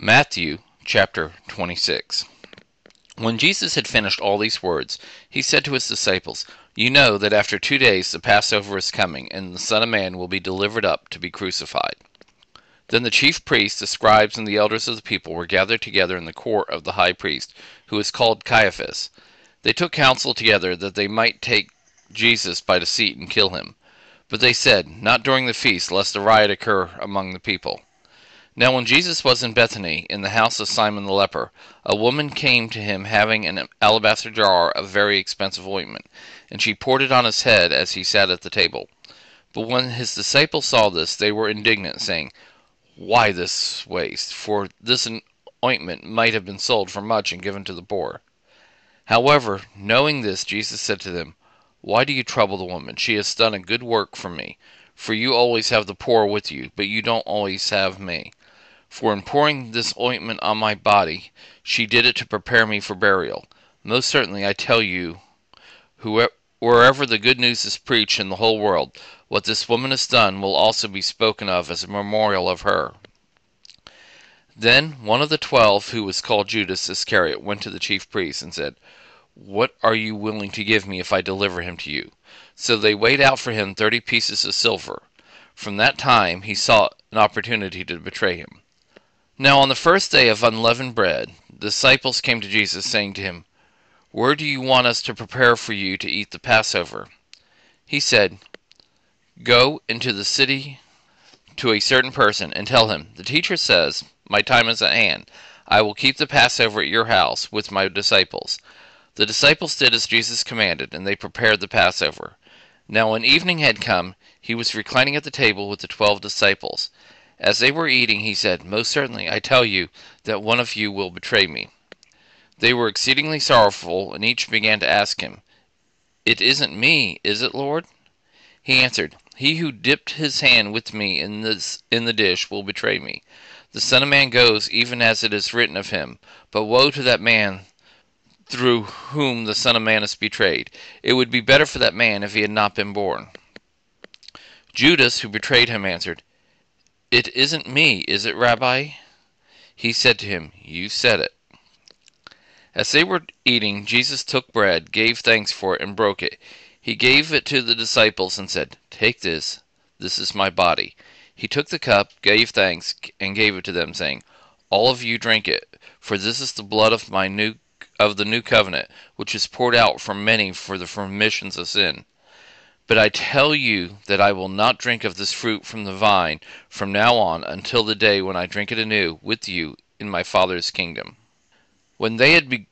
Matthew chapter 26 When Jesus had finished all these words, he said to his disciples, You know that after two days the Passover is coming, and the Son of Man will be delivered up to be crucified. Then the chief priests, the scribes, and the elders of the people were gathered together in the court of the high priest, who was called Caiaphas. They took counsel together that they might take Jesus by deceit and kill him. But they said, Not during the feast, lest a riot occur among the people. Now when Jesus was in Bethany, in the house of Simon the leper, a woman came to him having an alabaster jar of very expensive ointment, and she poured it on his head as he sat at the table. But when his disciples saw this, they were indignant, saying, Why this waste? For this ointment might have been sold for much and given to the poor. However, knowing this, Jesus said to them, Why do you trouble the woman? She has done a good work for me. For you always have the poor with you, but you don't always have me. For in pouring this ointment on my body, she did it to prepare me for burial. Most certainly, I tell you, wherever the good news is preached in the whole world, what this woman has done will also be spoken of as a memorial of her. Then one of the twelve, who was called Judas Iscariot, went to the chief priests and said, What are you willing to give me if I deliver him to you? So they weighed out for him thirty pieces of silver. From that time he sought an opportunity to betray him. Now on the first day of unleavened bread, the disciples came to Jesus, saying to him, Where do you want us to prepare for you to eat the Passover? He said, Go into the city to a certain person, and tell him, The teacher says, My time is at hand. I will keep the Passover at your house with my disciples. The disciples did as Jesus commanded, and they prepared the Passover. Now when evening had come, he was reclining at the table with the twelve disciples. As they were eating, he said, Most certainly, I tell you, that one of you will betray me. They were exceedingly sorrowful, and each began to ask him, It isn't me, is it, Lord? He answered, He who dipped his hand with me in, this, in the dish will betray me. The Son of Man goes even as it is written of him, but woe to that man through whom the Son of Man is betrayed. It would be better for that man if he had not been born. Judas, who betrayed him, answered, it isn't me, is it, Rabbi? He said to him, You said it. As they were eating, Jesus took bread, gave thanks for it, and broke it. He gave it to the disciples and said, Take this, this is my body. He took the cup, gave thanks, and gave it to them, saying, All of you drink it, for this is the blood of my new of the new covenant, which is poured out for many for the remissions of sin. But I tell you that I will not drink of this fruit from the vine from now on until the day when I drink it anew with you in my Father's kingdom. When they had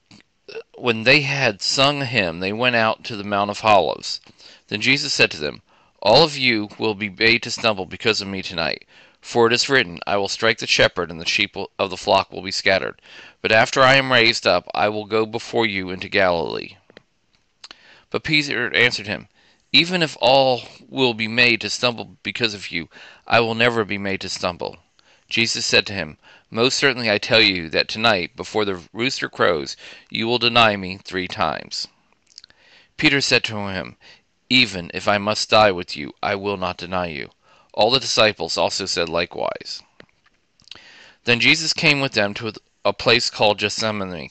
when they had sung a hymn, they went out to the Mount of Olives. Then Jesus said to them, All of you will be made to stumble because of me tonight. For it is written, I will strike the shepherd, and the sheep of the flock will be scattered. But after I am raised up, I will go before you into Galilee. But Peter answered him, even if all will be made to stumble because of you, I will never be made to stumble. Jesus said to him, Most certainly I tell you that tonight, before the rooster crows, you will deny me three times. Peter said to him, Even if I must die with you, I will not deny you. All the disciples also said likewise. Then Jesus came with them to a place called Gethsemane,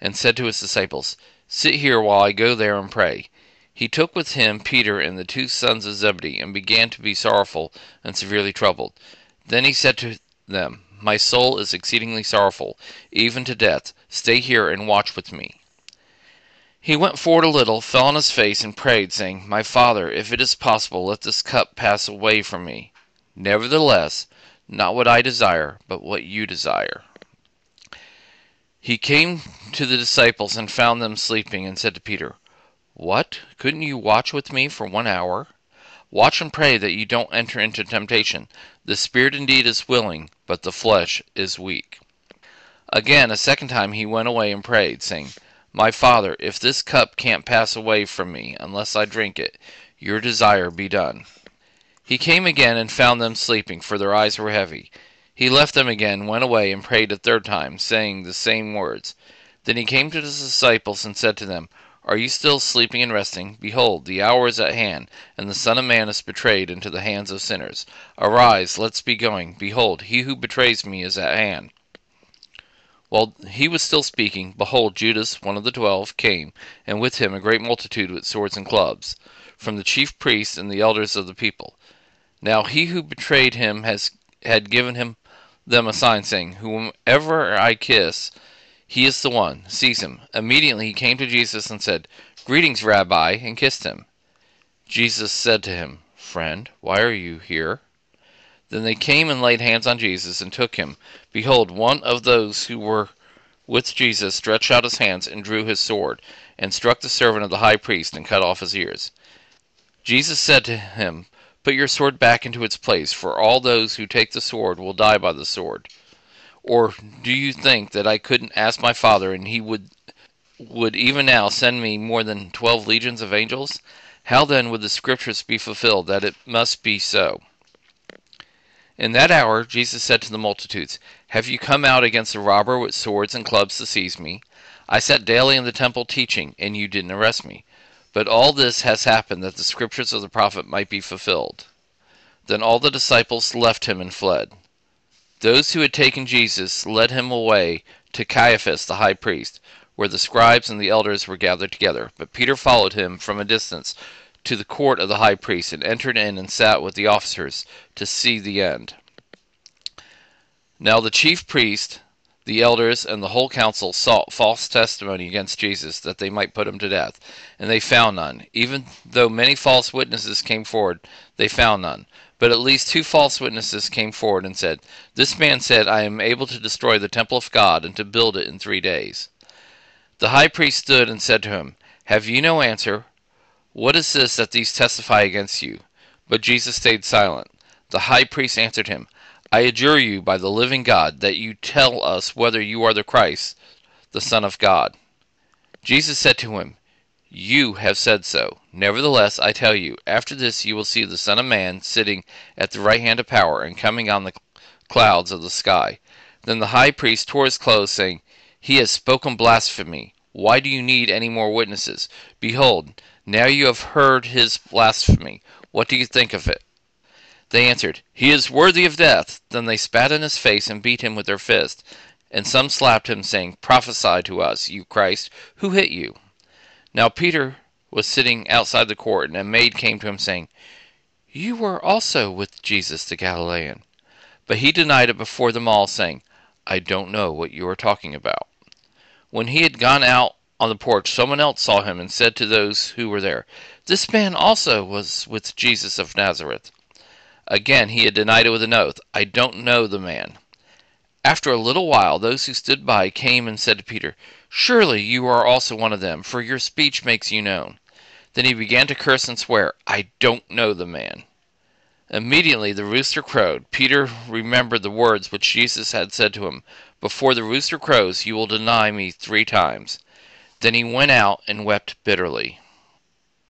and said to his disciples, Sit here while I go there and pray. He took with him Peter and the two sons of Zebedee, and began to be sorrowful and severely troubled. Then he said to them, My soul is exceedingly sorrowful, even to death. Stay here and watch with me. He went forward a little, fell on his face, and prayed, saying, My Father, if it is possible, let this cup pass away from me. Nevertheless, not what I desire, but what you desire. He came to the disciples and found them sleeping, and said to Peter, what? Couldn't you watch with me for one hour? Watch and pray that you don't enter into temptation. The spirit indeed is willing, but the flesh is weak. Again, a second time he went away and prayed, saying, My Father, if this cup can't pass away from me unless I drink it, your desire be done. He came again and found them sleeping, for their eyes were heavy. He left them again, went away, and prayed a third time, saying the same words. Then he came to his disciples and said to them, are you still sleeping and resting? Behold, the hour is at hand, and the Son of Man is betrayed into the hands of sinners. Arise, let's be going. Behold, he who betrays me is at hand. While he was still speaking, behold, Judas, one of the twelve, came, and with him a great multitude with swords and clubs, from the chief priests and the elders of the people. Now he who betrayed him has had given him them a sign, saying, Whomever I kiss, he is the one. Seize him. Immediately he came to Jesus and said, Greetings, Rabbi, and kissed him. Jesus said to him, Friend, why are you here? Then they came and laid hands on Jesus and took him. Behold, one of those who were with Jesus stretched out his hands and drew his sword, and struck the servant of the high priest and cut off his ears. Jesus said to him, Put your sword back into its place, for all those who take the sword will die by the sword. Or do you think that I couldn't ask my Father, and he would would even now send me more than twelve legions of angels? How then would the scriptures be fulfilled that it must be so? In that hour Jesus said to the multitudes, Have you come out against a robber with swords and clubs to seize me? I sat daily in the temple teaching, and you didn't arrest me. But all this has happened that the scriptures of the prophet might be fulfilled. Then all the disciples left him and fled. Those who had taken Jesus led him away to Caiaphas the high priest, where the scribes and the elders were gathered together. But Peter followed him from a distance to the court of the high priest, and entered in and sat with the officers to see the end. Now the chief priest, the elders, and the whole council sought false testimony against Jesus, that they might put him to death. And they found none. Even though many false witnesses came forward, they found none. But at least two false witnesses came forward and said, This man said, I am able to destroy the temple of God and to build it in three days. The high priest stood and said to him, Have you no answer? What is this that these testify against you? But Jesus stayed silent. The high priest answered him, I adjure you by the living God that you tell us whether you are the Christ, the Son of God. Jesus said to him, you have said so. Nevertheless, I tell you, after this you will see the Son of Man sitting at the right hand of power and coming on the clouds of the sky. Then the high priest tore his clothes, saying, He has spoken blasphemy. Why do you need any more witnesses? Behold, now you have heard his blasphemy. What do you think of it? They answered, He is worthy of death. Then they spat in his face and beat him with their fists. And some slapped him, saying, Prophesy to us, you Christ. Who hit you? Now Peter was sitting outside the court, and a maid came to him, saying, You were also with Jesus the Galilean. But he denied it before them all, saying, I don't know what you are talking about. When he had gone out on the porch, someone else saw him, and said to those who were there, This man also was with Jesus of Nazareth. Again he had denied it with an oath, I don't know the man. After a little while, those who stood by came and said to Peter, Surely you are also one of them, for your speech makes you known. Then he began to curse and swear, I don't know the man. Immediately the rooster crowed. Peter remembered the words which Jesus had said to him, Before the rooster crows, you will deny me three times. Then he went out and wept bitterly.